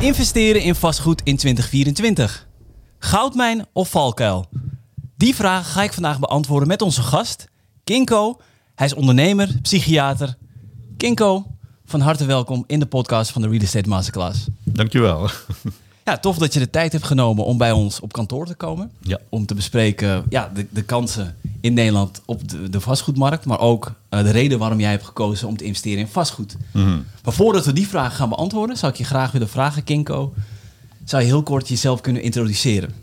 Investeren in vastgoed in 2024. Goudmijn of valkuil? Die vraag ga ik vandaag beantwoorden met onze gast, Kinko. Hij is ondernemer, psychiater. Kinko, van harte welkom in de podcast van de Real Estate Masterclass. Dankjewel. Ja, tof dat je de tijd hebt genomen om bij ons op kantoor te komen. Ja. Om te bespreken ja, de, de kansen in Nederland op de, de vastgoedmarkt. Maar ook eh, de reden waarom jij hebt gekozen om te investeren in vastgoed. Maar voordat we die vraag gaan beantwoorden, zou ik je graag willen vragen, Kinko. Zou je heel kort jezelf kunnen introduceren?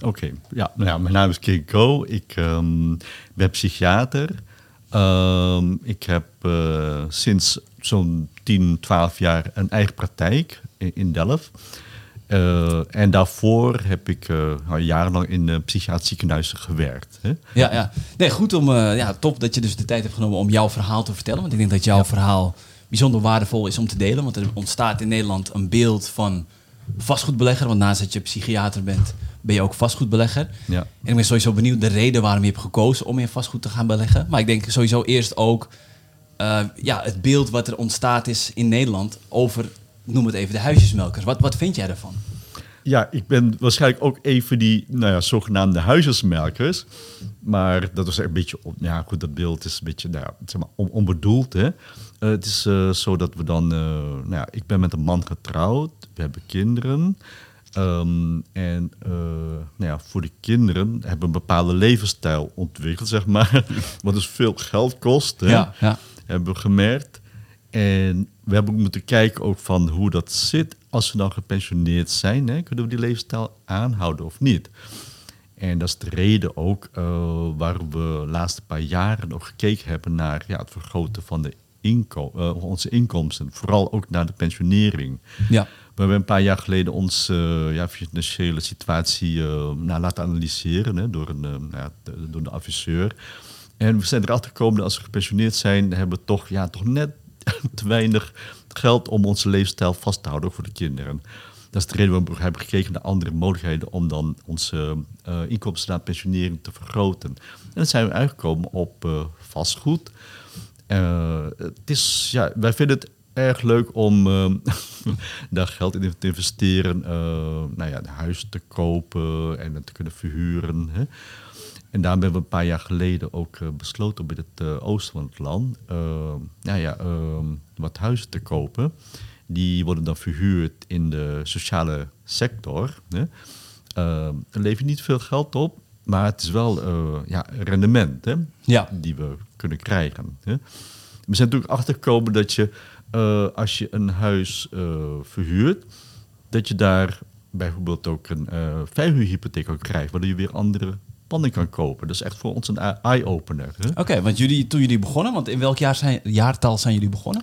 Oké, ja, nou ja, mijn naam is Kinko. Ik ehm, ben psychiater. Ehm, ik heb eh, sinds zo'n 10, 12 jaar een eigen praktijk in, in Delft. Eh, en daarvoor heb ik eh, jarenlang in uh, psychiatrische ziekenhuizen gewerkt. Hè? Ja, ja. Nee, goed om. eh, ja, top dat je dus de tijd hebt genomen om jouw verhaal te vertellen. Want ik denk dat jouw verhaal bijzonder waardevol is om te delen. Want er ontstaat in Nederland een beeld van vastgoedbelegger. Want naast dat je psychiater bent, ben je ook vastgoedbelegger. Ja. En ik ben sowieso benieuwd de reden waarom je hebt gekozen om in vastgoed te gaan beleggen. Maar ik denk sowieso eerst ook eh, ja, het beeld wat er ontstaat is in Nederland over, noem het even, de huisjesmelkers. Wat, wat vind jij daarvan? Ja, ik ben waarschijnlijk ook even die nou ja, zogenaamde huisjesmelkers. Maar dat was een beetje, ja goed, dat beeld is een beetje nou ja, zeg maar, on- onbedoeld. Hè? Eh, het is eh, zo dat we dan, eh, nou ja, ik ben met een man getrouwd, we hebben kinderen. Ehm, en nou ja, voor de kinderen hebben we een bepaalde levensstijl ontwikkeld, zeg maar. Wat dus veel geld kost. Hè? Ja, ja. hebben we gemerkt. En we hebben ook moeten kijken ook van hoe dat zit als we dan gepensioneerd zijn. Hè? Kunnen we die levensstijl aanhouden of niet? En dat is de reden ook eh, waarom we de laatste paar jaren nog gekeken hebben naar ja, het vergroten van de inko eh, onze inkomsten. Vooral ook naar de pensionering. Ja. We hebben een paar jaar geleden onze eh, ja, financiële situatie nou, laten analyseren hè, door, een, nou ja, de- door de adviseur. En we zijn erachter gekomen dat als we gepensioneerd zijn, hebben we toch, ja, toch net te weinig geld om onze levensstijl vast te houden, voor de kinderen. Dat is de reden waarom we hebben gekeken naar andere mogelijkheden om dan onze eh, inkomsten na pensionering te vergroten. En dan zijn we uitgekomen op eh, vastgoed. Eh, het is, ja, wij vinden het erg leuk om daar geld in te investeren, nou ja, een huis te kopen en het te kunnen verhuren. Hè. En daarom hebben we een paar jaar geleden ook eh, besloten om in het eh, oosten van het land eh, nou ja, eh, wat huizen te kopen. Die worden dan verhuurd in de sociale sector. Hè. Eh, er levert niet veel geld op, maar het is wel ja, rendement hè, Ja. die we kunnen krijgen. Hè. We zijn natuurlijk achtergekomen dat je, als je een huis verhuurt, dat je daar bijvoorbeeld ook een verhuurhypotheek ook krijgt, waardoor je weer andere kan kopen. Dat is echt voor ons een eye-opener. hè. Oké, want jullie, toen jullie begonnen, want in welk jaar zijn, jaartal zijn jullie begonnen?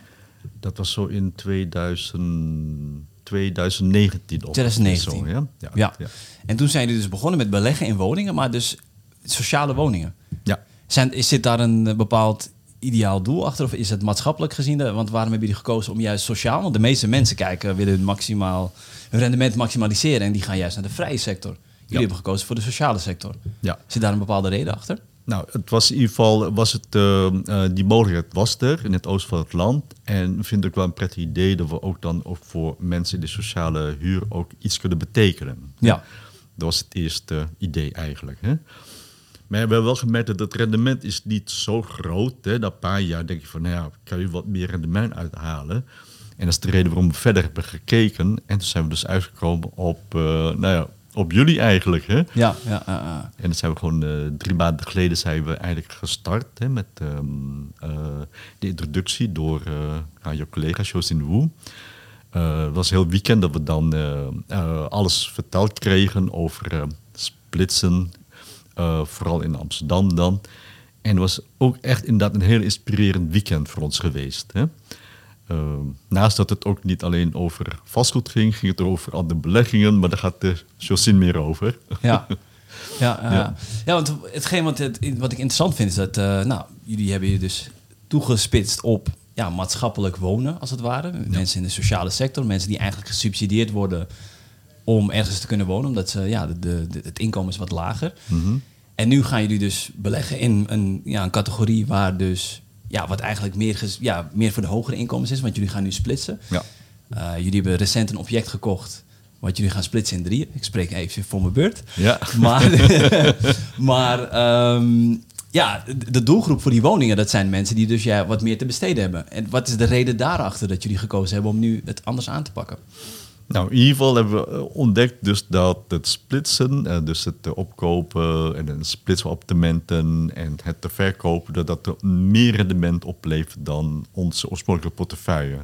Dat was zo in 2000, 2019 of 2019. Zo, ja? Ja, Ja. ja. En toen zijn jullie dus begonnen met beleggen in woningen, maar dus sociale woningen. Ja. Zijn, is zit daar een eh, bepaald ideaal doel achter? Of is het maatschappelijk gezien? de- Want waarom hebben jullie gekozen om juist sociaal? Want de meeste mensen kijken, willen hun, maximaal, hun rendement maximaliseren en die gaan juist naar de vrije sector. Jullie hebben gekozen voor de sociale sector. Ja. Zit daar een bepaalde reden achter? Nou, het was in ieder geval, was het, eh, eh, die mogelijkheid was er in het oosten van het land. En we vinden het ook wel een prettig idee dat we ook dan ook voor mensen in de sociale huur ook iets kunnen betekenen. Ja. Dat was het eerste idee eigenlijk. Hè? Maar we hebben wel gemerkt dat het rendement is niet zo groot. Hè? Na een paar jaar denk je van, nou ja, kan je wat meer rendement uithalen? En dat is de reden waarom we verder hebben gekeken. En toen zijn we dus uitgekomen op, eh, nou ja, op jullie eigenlijk. Hè? Ja, ja, ja. En dat zijn we gewoon eh, drie maanden geleden zijn we eigenlijk gestart hè, met ehm, eh, de introductie door eh aan je collega Josin Wu. Het was een heel weekend dat we dan alles verteld kregen over splitsen, vooral in Amsterdam dan. En het was ook echt inderdaad een heel inspirerend weekend voor ons geweest. Hè? Eh, naast dat het ook niet alleen over vastgoed ging, ging het over andere beleggingen, maar daar gaat de Josin meer over. Ja. Ja, ja. Ja. ja, want hetgeen wat, het, wat ik interessant vind is dat, eh, nou, jullie hebben je dus toegespitst op ja, maatschappelijk wonen, als het ware. Mensen in de sociale sector, mensen die eigenlijk gesubsidieerd worden om ergens te kunnen wonen, omdat ze, ja, de, de, de- het inkomen is wat lager. En nu gaan jullie dus beleggen in een, ja, een categorie waar dus, ja, wat eigenlijk meer, ja, meer voor de hogere inkomens is, want jullie gaan nu splitsen. Ja. Eh, jullie hebben recent een object gekocht wat jullie gaan splitsen in drieën. Ik spreek even voor mijn beurt. Ja. Maar, maar ehm, ja, de doelgroep voor die woningen, dat zijn mensen die dus ja, wat meer te besteden hebben. En wat is de reden daarachter dat jullie gekozen hebben om nu het anders aan te pakken? Nou, in ieder geval hebben we eh, ontdekt dus dat het splitsen, eh, dus het opkopen en het op appartementen en het te verkopen, dat dat er meer rendement oplevert dan onze oorspronkelijke portefeuille.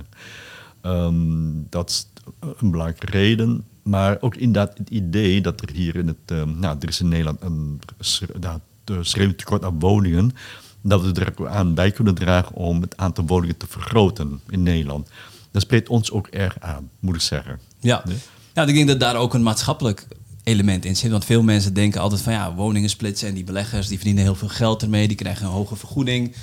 Ehm, dat is een belangrijke reden. Maar ook inderdaad het idee dat er hier in het, um, nou, er is in Nederland een schreeuwend tekort aan woningen, dat we er aan bij kunnen dragen om het aantal woningen te vergroten in Nederland. Dat spreekt ons ook erg aan, moet ik zeggen. Ja. ja, ik denk dat daar ook een maatschappelijk element in zit. Want veel mensen denken altijd van ja, woningen splitsen en die beleggers die verdienen heel veel geld ermee, die krijgen een hoge vergoeding.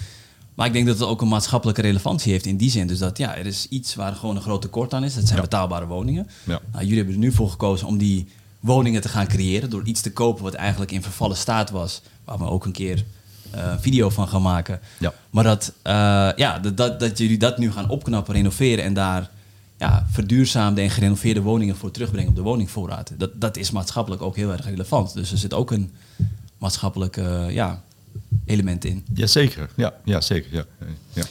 Maar ik denk dat het ook een maatschappelijke relevantie heeft in die zin. Dus dat ja, er is iets waar gewoon een groot tekort aan is. Dat zijn betaalbare woningen. Ja. Nou, jullie hebben er nu voor gekozen om die woningen te gaan creëren door iets te kopen wat eigenlijk in vervallen staat was, waar we ook een keer uh, video van gaan maken. Ja. Maar dat, uh, ja, dat, dat, dat jullie dat nu gaan opknappen, renoveren en daar ja, verduurzaamde en gerenoveerde woningen voor terugbrengen op de woningvoorraad. Dat, dat is maatschappelijk ook heel erg relevant. Dus er zit ook een maatschappelijk uh, ja, element in. Jazeker, ja, ja zeker. Ja. Ja.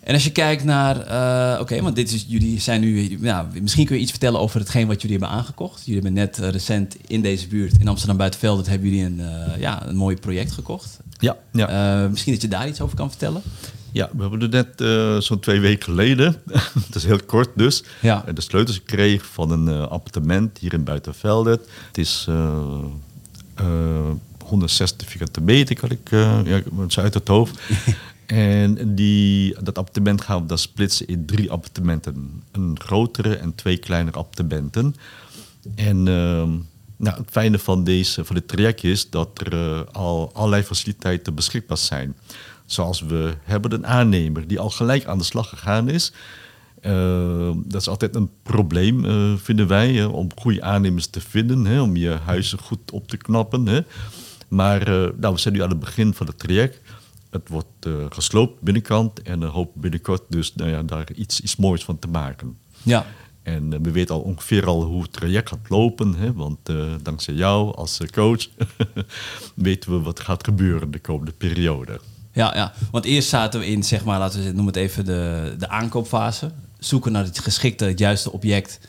En als je kijkt naar, uh, oké, want dit is, jullie zijn nu, nou, misschien kun je iets vertellen over hetgeen wat jullie hebben aangekocht. Jullie hebben net uh, recent in deze buurt, in Amsterdam Buitenveld, hebben jullie een, ja, een mooi project gekocht. Ja, ja. misschien dat je daar iets over kan vertellen. Ja, we hebben er net uh, zo'n twee weken geleden, dat is heel kort dus, ja. de sleutels gekregen van een uh, appartement hier in Buitenvelde. Het is uh, 160 vierkante meter, kan ik ja, uit het hoofd. en die, dat appartement gaan we dan splitsen in drie appartementen. Een grotere en twee kleinere appartementen. En ehm, nou, het fijne van, deze, van dit traject is dat er al allerlei faciliteiten beschikbaar zijn. Zoals we hebben een aannemer die al gelijk aan de slag gegaan is. Uh, dat is altijd een probleem, uh, vinden wij, om goede aannemers te vinden, hè, om je huizen goed op te knappen. Hè. Maar uh, nou, we zijn nu aan het begin van het traject. Het wordt gesloopt binnenkant en we hopen binnenkort dus nou ja, daar iets, iets moois van te maken. Ja. En we weten al ongeveer al hoe het traject gaat lopen, hè, want dankzij jou als coach weten we wat gaat gebeuren de komende periode. Ja, ja, want eerst zaten we in, zeg maar, laten we noemen het even de, de aankoopfase. Zoeken naar het geschikte, het juiste object.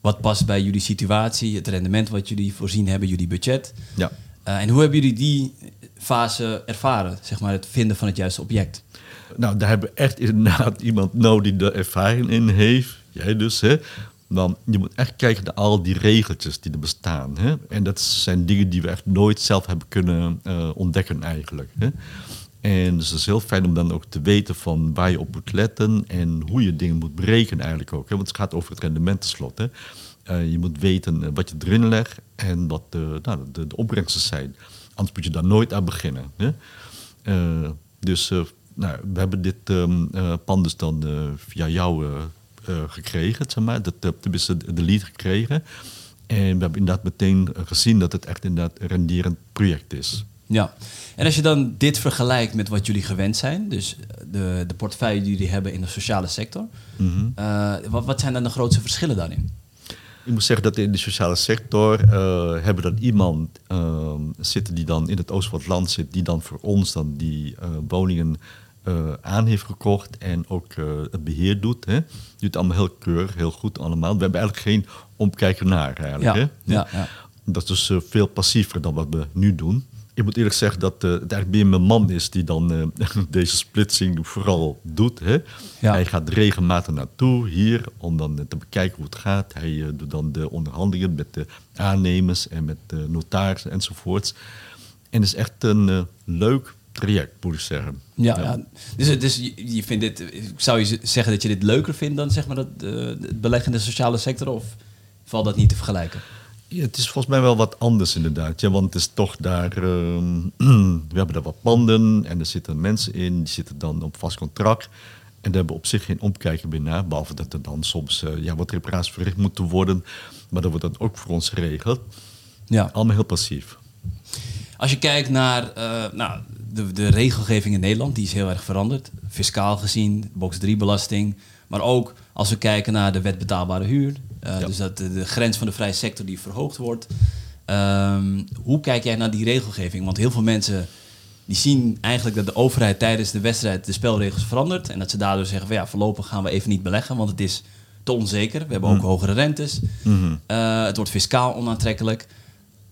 Wat past bij jullie situatie, het rendement wat jullie voorzien hebben, jullie budget. Ja. Uh, en hoe hebben jullie die fase ervaren, zeg maar, het vinden van het juiste object? Nou, daar hebben we echt inderdaad iemand nodig die er ervaring in heeft. Jij dus, hè. Dan, je moet echt kijken naar al die regeltjes die er bestaan. Hè? En dat zijn dingen die we echt nooit zelf hebben kunnen uh, ontdekken eigenlijk. Hè? En dus het is heel fijn om dan ook te weten van waar je op moet letten en hoe je dingen moet berekenen eigenlijk ook. Hè? Want het gaat over het rendement tenslotte. Uh, je moet weten eh, wat je erin legt en wat de, nou, de, de opbrengsten zijn. Anders moet je daar nooit aan beginnen. Hè? Uh, dus nou, we hebben dit um, pand dus dan via jou gekregen, zeg maar. Dat, tenminste de lead gekregen. En we hebben inderdaad meteen gezien dat het echt inderdaad een renderend project is. Ja, en als je dan dit vergelijkt met wat jullie gewend zijn, dus de, de portefeuille die jullie hebben in de sociale sector, mm wat, wat zijn dan de grootste verschillen daarin? Ik moet zeggen dat in de sociale sector uh, hebben dan iemand uh, zitten die dan in het oosten van het land zit, die dan voor ons dan die woningen aan heeft gekocht en ook het beheer doet. Hè. Doet het allemaal heel keurig, heel goed allemaal. We hebben eigenlijk geen omkijken naar eigenlijk. Ja, hè. Ja, ja. Dat is dus veel passiever dan wat we nu doen ik moet eerlijk zeggen dat uh, het eigenlijk meer mijn man is die dan uh, deze splitsing vooral doet. Hè? Hij gaat regelmatig naartoe hier om dan te bekijken hoe het gaat. Hij doet dan de onderhandelingen met de aannemers en met de notarissen enzovoorts. En het is echt een leuk traject, moet ik zeggen. Ja, ja. Dus, dus je, je, vindt dit, zou je zeggen dat je dit leuker vindt dan zeg maar, dat, het beleggen in de sociale sector? Of valt dat niet te vergelijken? Ja, het is volgens mij wel wat anders inderdaad. Ja, want het is toch daar. Uh, we hebben daar wat panden en er zitten mensen in, die zitten dan op vast contract. En daar hebben we op zich geen omkijken meer naar. Behalve dat er dan soms uh, ja, wat reparaties verricht moeten worden. Maar dat wordt dan ook voor ons geregeld. Ja. Allemaal heel passief. Als je kijkt naar uh, nou, de, de regelgeving in Nederland die is heel erg veranderd. Fiscaal gezien, box 3 belasting. Maar ook als we kijken naar de wet betaalbare huur. Uh, Dus dat de, de, grens van de vrije sector die verhoogd wordt. Um, hoe kijk jij naar die regelgeving? Want heel veel mensen die zien eigenlijk dat de overheid tijdens de wedstrijd de spelregels verandert. En dat ze daardoor zeggen van ja, voorlopig gaan we even niet beleggen, want het is te onzeker. We hebben ook mm. hogere rentes. Mm-hmm. Uh, het wordt fiscaal onaantrekkelijk.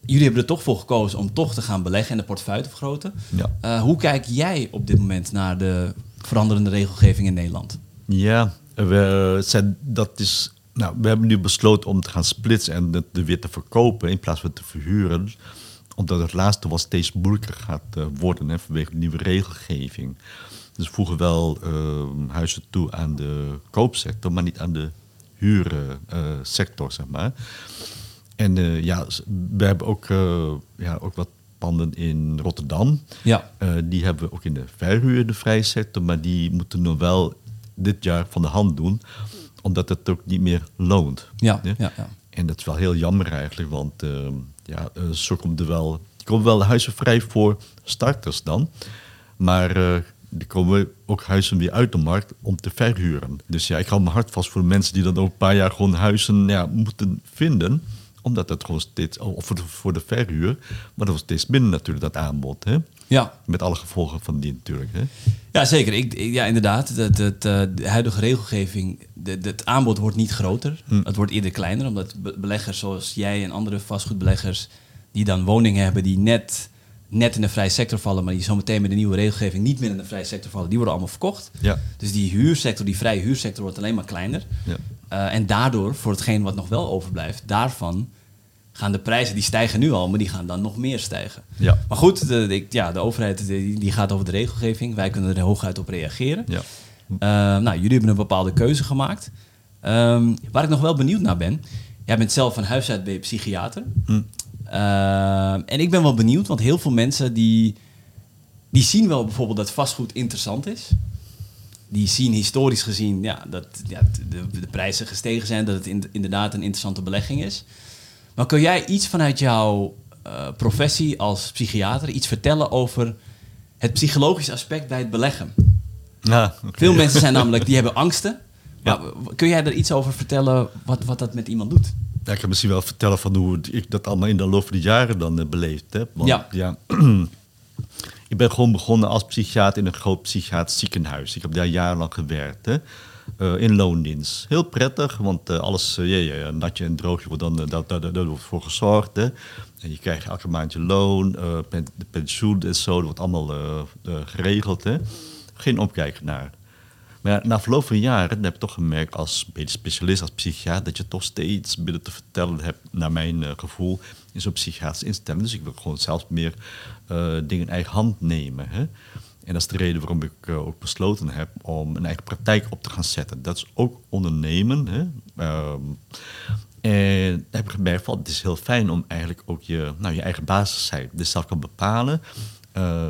Jullie hebben er toch voor gekozen om toch te gaan beleggen en de portefeuille te vergroten. Ja. Uh, hoe kijk jij op dit moment naar de veranderende regelgeving in Nederland? Ja, we dat is, nou, we hebben nu besloten om te gaan splitsen en het weer te verkopen in plaats van te verhuren omdat het laatste wel steeds moeilijker gaat uh, worden hè, vanwege de nieuwe regelgeving. Dus we voegen wel uh, huizen toe aan de koopsector, maar niet aan de huursector, zeg maar. En uh, ja, we hebben ook, ja, ook wat panden in Rotterdam. Ja. die hebben we ook in de verhuur, de vrije sector, maar die moeten nog wel dit jaar van de hand doen, omdat het ook niet meer loont. Ja, ja, ja. En dat is wel heel jammer eigenlijk, want ehm, ja, uh, zo komt er wel, er komen wel huizen vrij voor starters dan. Maar uh, er komen ook huizen weer uit de markt om te verhuren. Dus ja, ik hou mijn hart vast voor de mensen die dan ook een paar jaar gewoon huizen ja, moeten vinden omdat het gewoon steeds, oh, voor de, voor de verhuur, maar dat was steeds minder natuurlijk, dat aanbod. Hè? Ja. Met alle gevolgen van die natuurlijk. Hè? Ja, zeker. Ik, ja, inderdaad. Dat, dat, eh, de huidige regelgeving, het aanbod wordt niet groter. Hm. Het wordt eerder kleiner, omdat beleggers zoals jij en andere vastgoedbeleggers, die dan woningen hebben die net, net in de vrije sector vallen, maar die zometeen met de nieuwe regelgeving niet meer in de vrije sector vallen, die worden allemaal verkocht. Ja. Dus die huursector, die vrije huursector, wordt alleen maar kleiner. Ja. Uh, en daardoor, voor hetgeen wat nog wel overblijft, daarvan gaan de prijzen, die stijgen nu al, maar die gaan dan nog meer stijgen. Ja. Maar goed, de, ja, de overheid die, die, gaat over de regelgeving. Wij kunnen er hooguit op reageren. Ja. Uh, nou, jullie hebben een bepaalde keuze gemaakt. Um, waar ik nog wel benieuwd naar ben. Jij bent zelf van huis uit psychiater. Hm. Uh, en ik ben wel benieuwd, want heel veel mensen die, die zien wel bijvoorbeeld dat vastgoed interessant is. Die zien historisch gezien ja, dat ja, de, de prijzen gestegen zijn, dat het inderdaad een interessante belegging is. Maar kun jij iets vanuit jouw uh, professie als psychiater iets vertellen over het psychologische aspect bij het beleggen? Veel mensen zijn namelijk, die hebben angsten. Ja. kun jij er iets over vertellen wat, wat dat met iemand doet? Ja, ik kan misschien wel vertellen van hoe ik dat allemaal in de loop van de jaren dan uh, beleefd heb. Want, ja. ja ik ben gewoon begonnen als psychiater in een groot psychiatrisch ziekenhuis. Ik heb daar jarenlang gewerkt. Hè. Uh, in loondienst. Heel prettig, want uh, alles uh, ja, ja, natje en droogje wordt dan dat, dat, dat, wordt voor gezorgd. Hè. En je krijgt elke maand je loon, pen, de pensioen en zo, dat wordt allemaal geregeld. Hè. Geen opkijken naar. Maar na verloop van jaren heb ik toch gemerkt als specialist, als psychiater, dat je toch steeds binnen te vertellen hebt, naar mijn gevoel, in zo'n psychiatrische instelling. Dus ik wil gewoon zelfs meer dingen in eigen hand nemen. Hè. En dat is de reden waarom ik uh, ook besloten heb om een eigen praktijk op te gaan zetten. Dat is ook ondernemen. Hè? Um, en heb ik gemerkt van, het is heel fijn om eigenlijk ook je, nou, je eigen basis te zijn. Dus zelf kan bepalen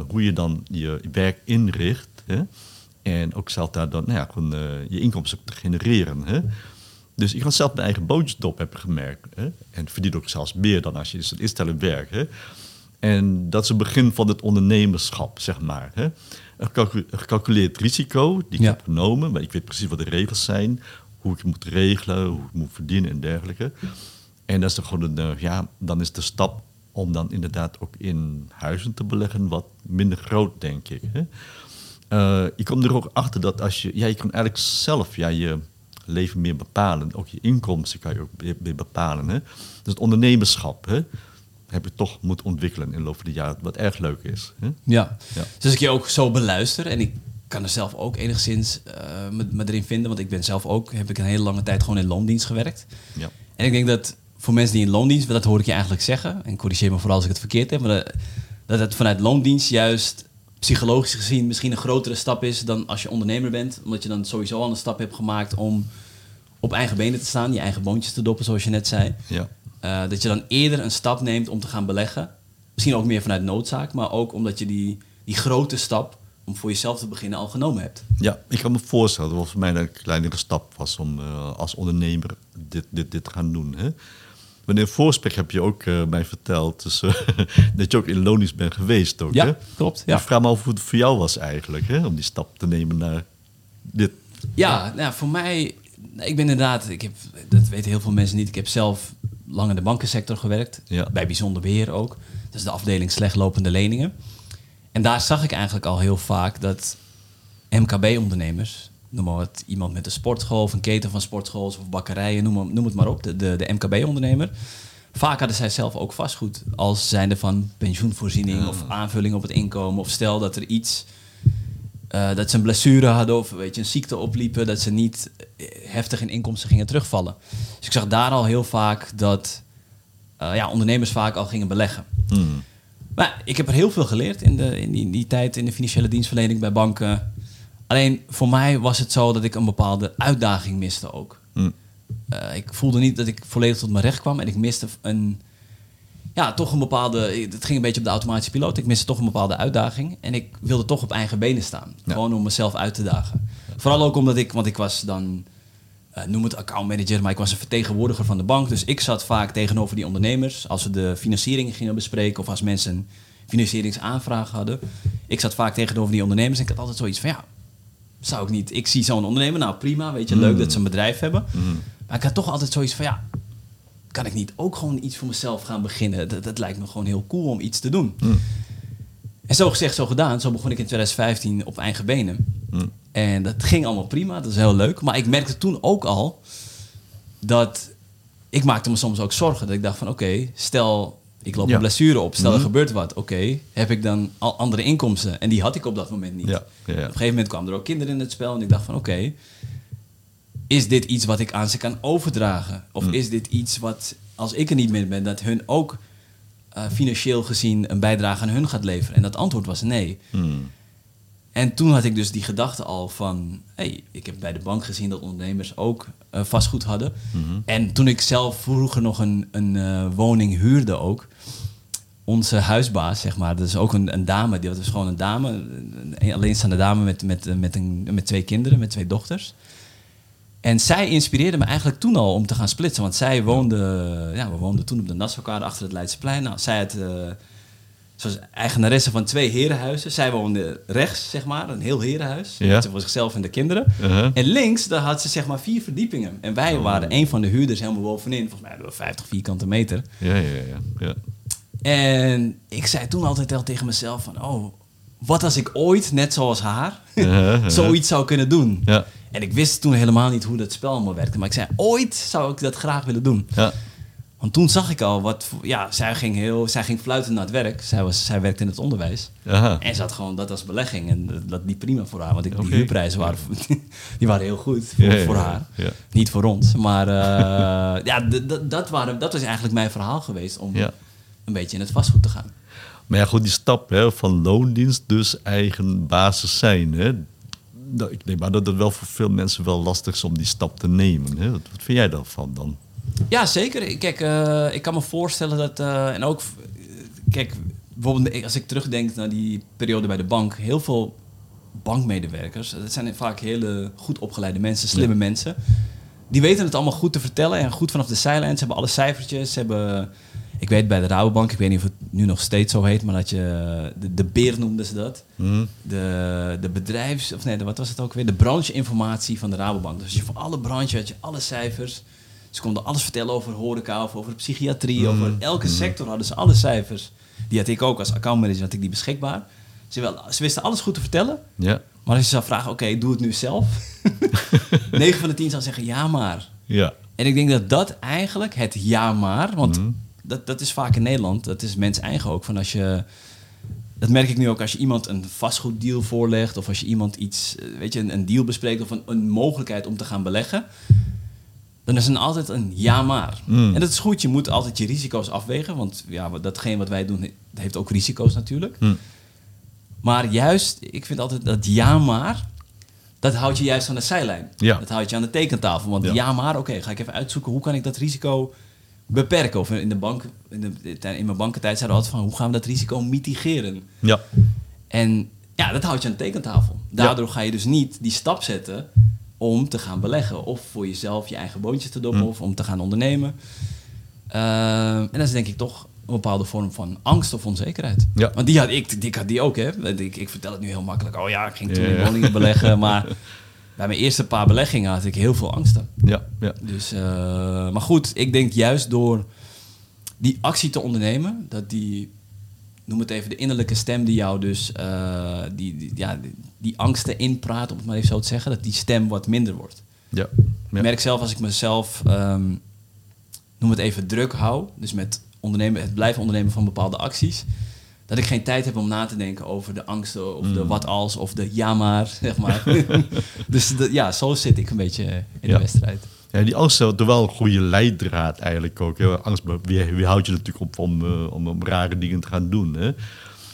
hoe je dan je werk inricht. Hè? En ook zelf daar dan nou ja, gewoon, uh, je inkomsten te genereren. Hè? Dus ik kan zelf mijn eigen bootjes op, heb ik gemerkt. Hè? En verdien ook zelfs meer dan als je in een instelling werkt. Hè? En dat is het begin van het ondernemerschap, zeg maar. Hè. Een gecalculeerd risico die ik heb genomen, maar ik weet precies wat de regels zijn, hoe ik het moet regelen, hoe ik moet verdienen en dergelijke. En dat is dan gewoon een, ja, dan is de stap om dan inderdaad ook in huizen te beleggen wat minder groot, denk ik. Hè. Uh, je komt er ook achter dat als je, ja, je kan eigenlijk zelf ja, je leven meer bepalen. Ook je inkomsten kan je ook meer bepalen. Hè. Dus het ondernemerschap. Hè heb je toch moeten ontwikkelen in de loop van de jaren, wat erg leuk is. Hè? Ja. ja. dus als ik je ook zo beluister en ik kan er zelf ook enigszins uh, me, me, erin vinden, want ik ben zelf ook, heb ik een hele lange tijd gewoon in loondienst gewerkt. Ja. En ik denk dat voor mensen die in loondienst, dat hoor ik je eigenlijk zeggen, en corrigeer me vooral als ik het verkeerd heb, maar dat het vanuit loondienst juist psychologisch gezien misschien een grotere stap is dan als je ondernemer bent, omdat je dan sowieso al een stap hebt gemaakt om op eigen benen te staan, je eigen boontjes te doppen, zoals je net zei. Ja. Uh, dat je dan eerder een stap neemt om te gaan beleggen. Misschien ook meer vanuit noodzaak, maar ook omdat je die, die grote stap om voor jezelf te beginnen al genomen hebt. Ja, ik kan me voorstellen dat het voor mij een kleinere stap was om uh, als ondernemer dit, dit, dit te gaan doen. Hè? Een voorsprek heb je ook eh, mij verteld dus, eh, dat je ook in Lonisch bent geweest. Ook, Ja, hè? klopt, Ik vraag me af hoe het voor jou was eigenlijk, hè? om die stap te nemen naar dit. Ja, nou, voor mij, ik ben inderdaad, ik heb, dat weten heel veel mensen niet, ik heb zelf lang in de bankensector gewerkt, Ja. bij bijzonder beheer ook. Dat is de afdeling slechtlopende leningen. En daar zag ik eigenlijk al heel vaak dat MKB-ondernemers, noem maar wat, iemand met een sportschool of een keten van sportschool's of bakkerijen, noem, noem het maar op, de, de, de MKB-ondernemer. Vaak hadden zij zelf ook vastgoed als zijnde van pensioenvoorziening of aanvulling op het inkomen. Of stel dat er iets eh, dat ze een blessure hadden of weet je, een ziekte opliepen, dat ze niet eh, heftig in inkomsten gingen terugvallen. Dus ik zag daar al heel vaak dat eh, ja, ondernemers vaak al gingen beleggen. Hmm. Maar ik heb er heel veel geleerd in, de, in die, die tijd in de financiële dienstverlening bij banken. Alleen voor mij was het zo dat ik een bepaalde uitdaging miste ook. Hmm. Eh, ik voelde niet dat ik volledig tot mijn recht kwam en ik miste een, ja, toch een bepaalde, het ging een beetje op de automatische piloot. Ik miste toch een bepaalde uitdaging en ik wilde toch op eigen benen staan. Ja. Gewoon om mezelf uit te dagen. Vooral ook omdat ik, want ik was dan, eh, noem het accountmanager, maar ik was een vertegenwoordiger van de bank. Dus ik zat vaak tegenover die ondernemers als we de financiering gingen bespreken of als mensen een financieringsaanvraag hadden. Ik zat vaak tegenover die ondernemers en ik had altijd zoiets van ja, zou ik niet. Ik zie zo'n ondernemer, nou prima, weet je, leuk dat ze een bedrijf hebben. Maar ik had toch altijd zoiets van ja, kan ik niet ook gewoon iets voor mezelf gaan beginnen? Dat, dat lijkt me gewoon heel cool om iets te doen. En zo gezegd, zo gedaan. Zo begon ik in 2015 op eigen benen. En dat ging allemaal prima, dat is heel leuk. Maar ik merkte toen ook al dat ik maakte me soms ook zorgen. Dat ik dacht van oké, stel ik loop Ja. een blessure op, stel er Mhm. gebeurt wat. Oké, heb ik dan al andere inkomsten? En die had ik op dat moment niet. Ja. Op een gegeven moment kwamen er ook kinderen in het spel. En ik dacht van oké, is dit iets wat ik aan ze kan overdragen? Of is dit iets wat, als ik er niet meer ben, dat hun ook eh, financieel gezien een bijdrage aan hun gaat leveren? En dat antwoord was nee. Hmm. En toen had ik dus die gedachte al van... hey, ik heb bij de bank gezien dat ondernemers ook eh, vastgoed hadden. En toen ik zelf vroeger nog een, een eh, woning huurde ook... Onze huisbaas, zeg maar, dat is ook een, een dame. Die was gewoon een dame, een alleenstaande dame met, met, eh, met, een, met twee kinderen, met twee dochters. En zij inspireerde me eigenlijk toen al om te gaan splitsen. Want zij woonde, ja, we woonden toen op de Nassaukade achter het Leidseplein. Nou, zij had, ze was eigenaresse van twee herenhuizen. Zij woonde rechts, zeg maar, een heel herenhuis. Ja. Ze voor zichzelf en de kinderen. Uh-huh. En links, daar had ze zeg maar vier verdiepingen. En wij waren een van de huurders helemaal bovenin. Volgens mij hadden we 50 vierkante meter. Ja, ja, ja. ja. En ik zei toen altijd al tegen mezelf van... Oh, wat als ik ooit, net zoals haar, Uh-huh, zoiets zou kunnen doen? Ja. En ik wist toen helemaal niet hoe dat spel allemaal werkte. Maar ik zei, ooit zou ik dat graag willen doen. Ja. Want toen zag ik al wat... Ja, zij ging, heel, zij ging fluiten naar het werk. Zij, was, zij werkte in het onderwijs. Aha. En ze had gewoon dat als belegging. En dat, dat liep prima voor haar. Want ik, Oké. die huurprijzen waren, die waren heel goed voor, Ja, ja, voor ja. haar. Ja. Niet voor ons. Maar eh, ja, dat, waren, dat was eigenlijk mijn verhaal geweest. Om een beetje in het vastgoed te gaan. Maar ja, goed, die stap hè, van loondienst dus eigen basis zijn. Hè. Nou, ik denk maar dat het wel voor veel mensen wel lastig is om die stap te nemen. Hè. Wat, wat vind jij daarvan dan? Ja, zeker. Kijk, eh, ik kan me voorstellen dat... eh, en ook, eh, kijk, bijvoorbeeld als ik terugdenk naar die periode bij de bank... heel veel bankmedewerkers, dat zijn vaak hele goed opgeleide mensen, slimme mensen... die weten het allemaal goed te vertellen en goed vanaf de zijlijn. Ze hebben alle cijfertjes, ze hebben... Ik weet bij de Rabobank, ik weet niet of het nu nog steeds zo heet... maar dat je... De, de beer noemden ze dat. Hm? De, de bedrijfs... Of nee, de- wat was het ook weer? De brancheinformatie van de Rabobank. Dus je voor alle branche had je alle cijfers... Ze konden alles vertellen over horeca of over psychiatrie. Over elke sector hadden ze alle cijfers. Die had ik ook als accountmanager had ik die beschikbaar. Ze, wel, ze wisten alles goed te vertellen. Ja. Maar als je zou vragen, oké, doe het nu zelf. 9 van de 10 zou zeggen, ja maar. Ja. En ik denk dat dat eigenlijk, het ja maar... Want dat, dat is vaak in Nederland, dat is mens eigen ook. Van als je, dat merk ik nu ook als je iemand een vastgoeddeal voorlegt... of als je iemand iets, eh, weet je, een, een deal bespreekt... of een, een mogelijkheid om te gaan beleggen... dan is er altijd een ja maar. Mm. En dat is goed, je moet altijd je risico's afwegen... want ja, datgene wat wij doen he- heeft ook risico's natuurlijk. Hm. Maar juist, ik vind altijd dat ja maar... dat houdt je juist aan de zijlijn. Ja. Dat houdt je aan de tekentafel. Want Ja. ja, maar, oké, ga ik even uitzoeken... hoe kan ik dat risico beperken? Of in, de bank, in, de, in mijn bankentijd zeiden we altijd van... hoe gaan we dat risico mitigeren? Ja. En ja, dat houdt je aan de tekentafel. Daardoor ga je dus niet die stap zetten om te gaan beleggen. Of voor jezelf je eigen boontjes te doppen Hm. of om te gaan ondernemen. Ehm, en dat is denk ik toch een bepaalde vorm van angst of onzekerheid. Ja. Want die had ik, die had die ook, hè. Ik, ik vertel het nu heel makkelijk. Oh ja, ik ging toen in woningen beleggen. Maar bij mijn eerste paar beleggingen had ik heel veel angsten. Ja, ja. Dus, eh, maar goed, ik denk juist door die actie te ondernemen, dat die, noem het even, de innerlijke stem die jou dus, eh, die, die, ja, die, die angsten inpraat, om het maar even zo te zeggen, dat die stem wat minder wordt. ja. Ik merk zelf als ik mezelf, ehm, noem het even, druk hou, dus met ondernemen, het blijven ondernemen van bepaalde acties, dat ik geen tijd heb om na te denken over de angsten of de wat als of de ja maar, zeg maar. dus de- ja, zo zit ik een beetje in Ja. de wedstrijd. Ja, die angst is wel een goede leidraad eigenlijk ook. Hè. Angst weer- weerhoudt je natuurlijk op om, eh, om, om rare dingen te gaan doen. Hè.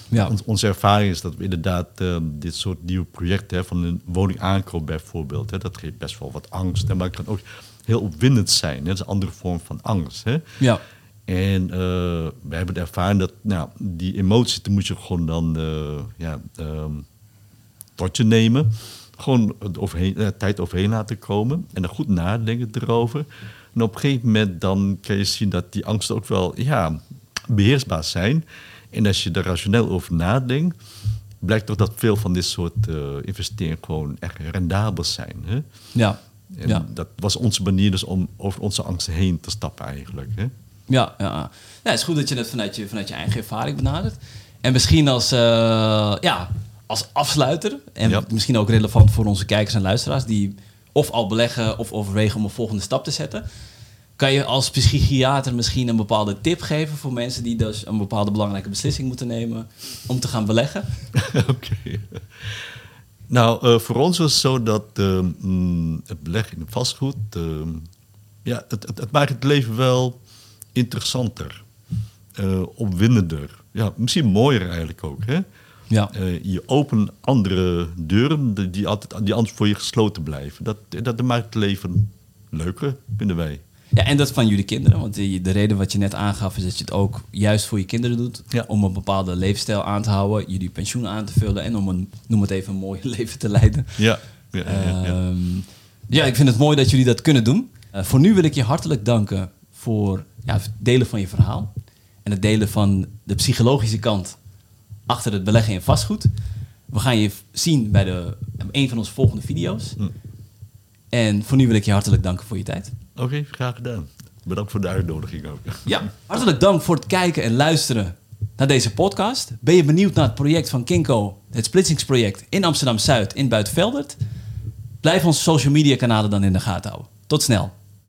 Ja. Ons- onze ervaring is dat we inderdaad eh, dit soort nieuwe projecten, hè, van een woning aankoop bijvoorbeeld, hè, dat geeft best wel wat angst. Hè, maar het kan ook heel opwindend zijn. Hè. Dat is een andere vorm van angst. Hè. Ja. En eh, we hebben de ervaring dat nou, die emotie, die moet je gewoon dan eh, ja, ehm, tot je nemen. Gewoon overheen, eh, tijd overheen laten komen. En dan goed nadenken erover. En op een gegeven moment dan kan je zien dat die angsten ook wel ja, beheersbaar zijn. En als je er rationeel over nadenkt, blijkt toch dat veel van dit soort eh, investeringen gewoon echt rendabel zijn. Hè? Ja. En Ja. dat was onze manier dus om over onze angsten heen te stappen eigenlijk. Hè? Ja, ja. ja, het is goed dat je het vanuit je, vanuit je eigen ervaring benadert. En misschien als, eh, ja, als afsluiter, en Ja. misschien ook relevant voor onze kijkers en luisteraars, die of al beleggen of overwegen om een volgende stap te zetten. Kan je als psychiater misschien een bepaalde tip geven voor mensen die dus een bepaalde belangrijke beslissing moeten nemen om te gaan beleggen? Oké. Nou, eh, voor ons was het zo dat eh, mm, het beleggen in vastgoed, eh, ja, het, het, het maakt het leven wel interessanter, eh, opwindender. Ja, misschien mooier eigenlijk ook. Hè? Ja. Eh, je opent andere deuren die, altijd, die anders voor je gesloten blijven. Dat, dat, dat maakt het leven leuker, vinden wij. Ja, en dat van jullie kinderen. Want de, de reden wat je net aangaf is dat je het ook juist voor je kinderen doet. Ja. Om een bepaalde leefstijl aan te houden, jullie pensioen aan te vullen en om een, noem het even, een mooi leven te leiden. Ja, ja, ja, ja. Ehm, ja, ik vind het mooi dat jullie dat kunnen doen. Eh, voor nu wil ik je hartelijk danken voor ja, het delen van je verhaal. En het delen van de psychologische kant achter het beleggen in vastgoed. We gaan je zien bij de, een van onze volgende video's. Hm. En voor nu wil ik je hartelijk danken voor je tijd. Oké, graag gedaan. Bedankt voor de uitnodiging ook. Ja, hartelijk dank voor het kijken en luisteren naar deze podcast. Ben je benieuwd naar het project van Kinko, het splitsingsproject in Amsterdam Zuid in Buitenveldert? Blijf onze social media kanalen dan in de gaten houden. Tot snel.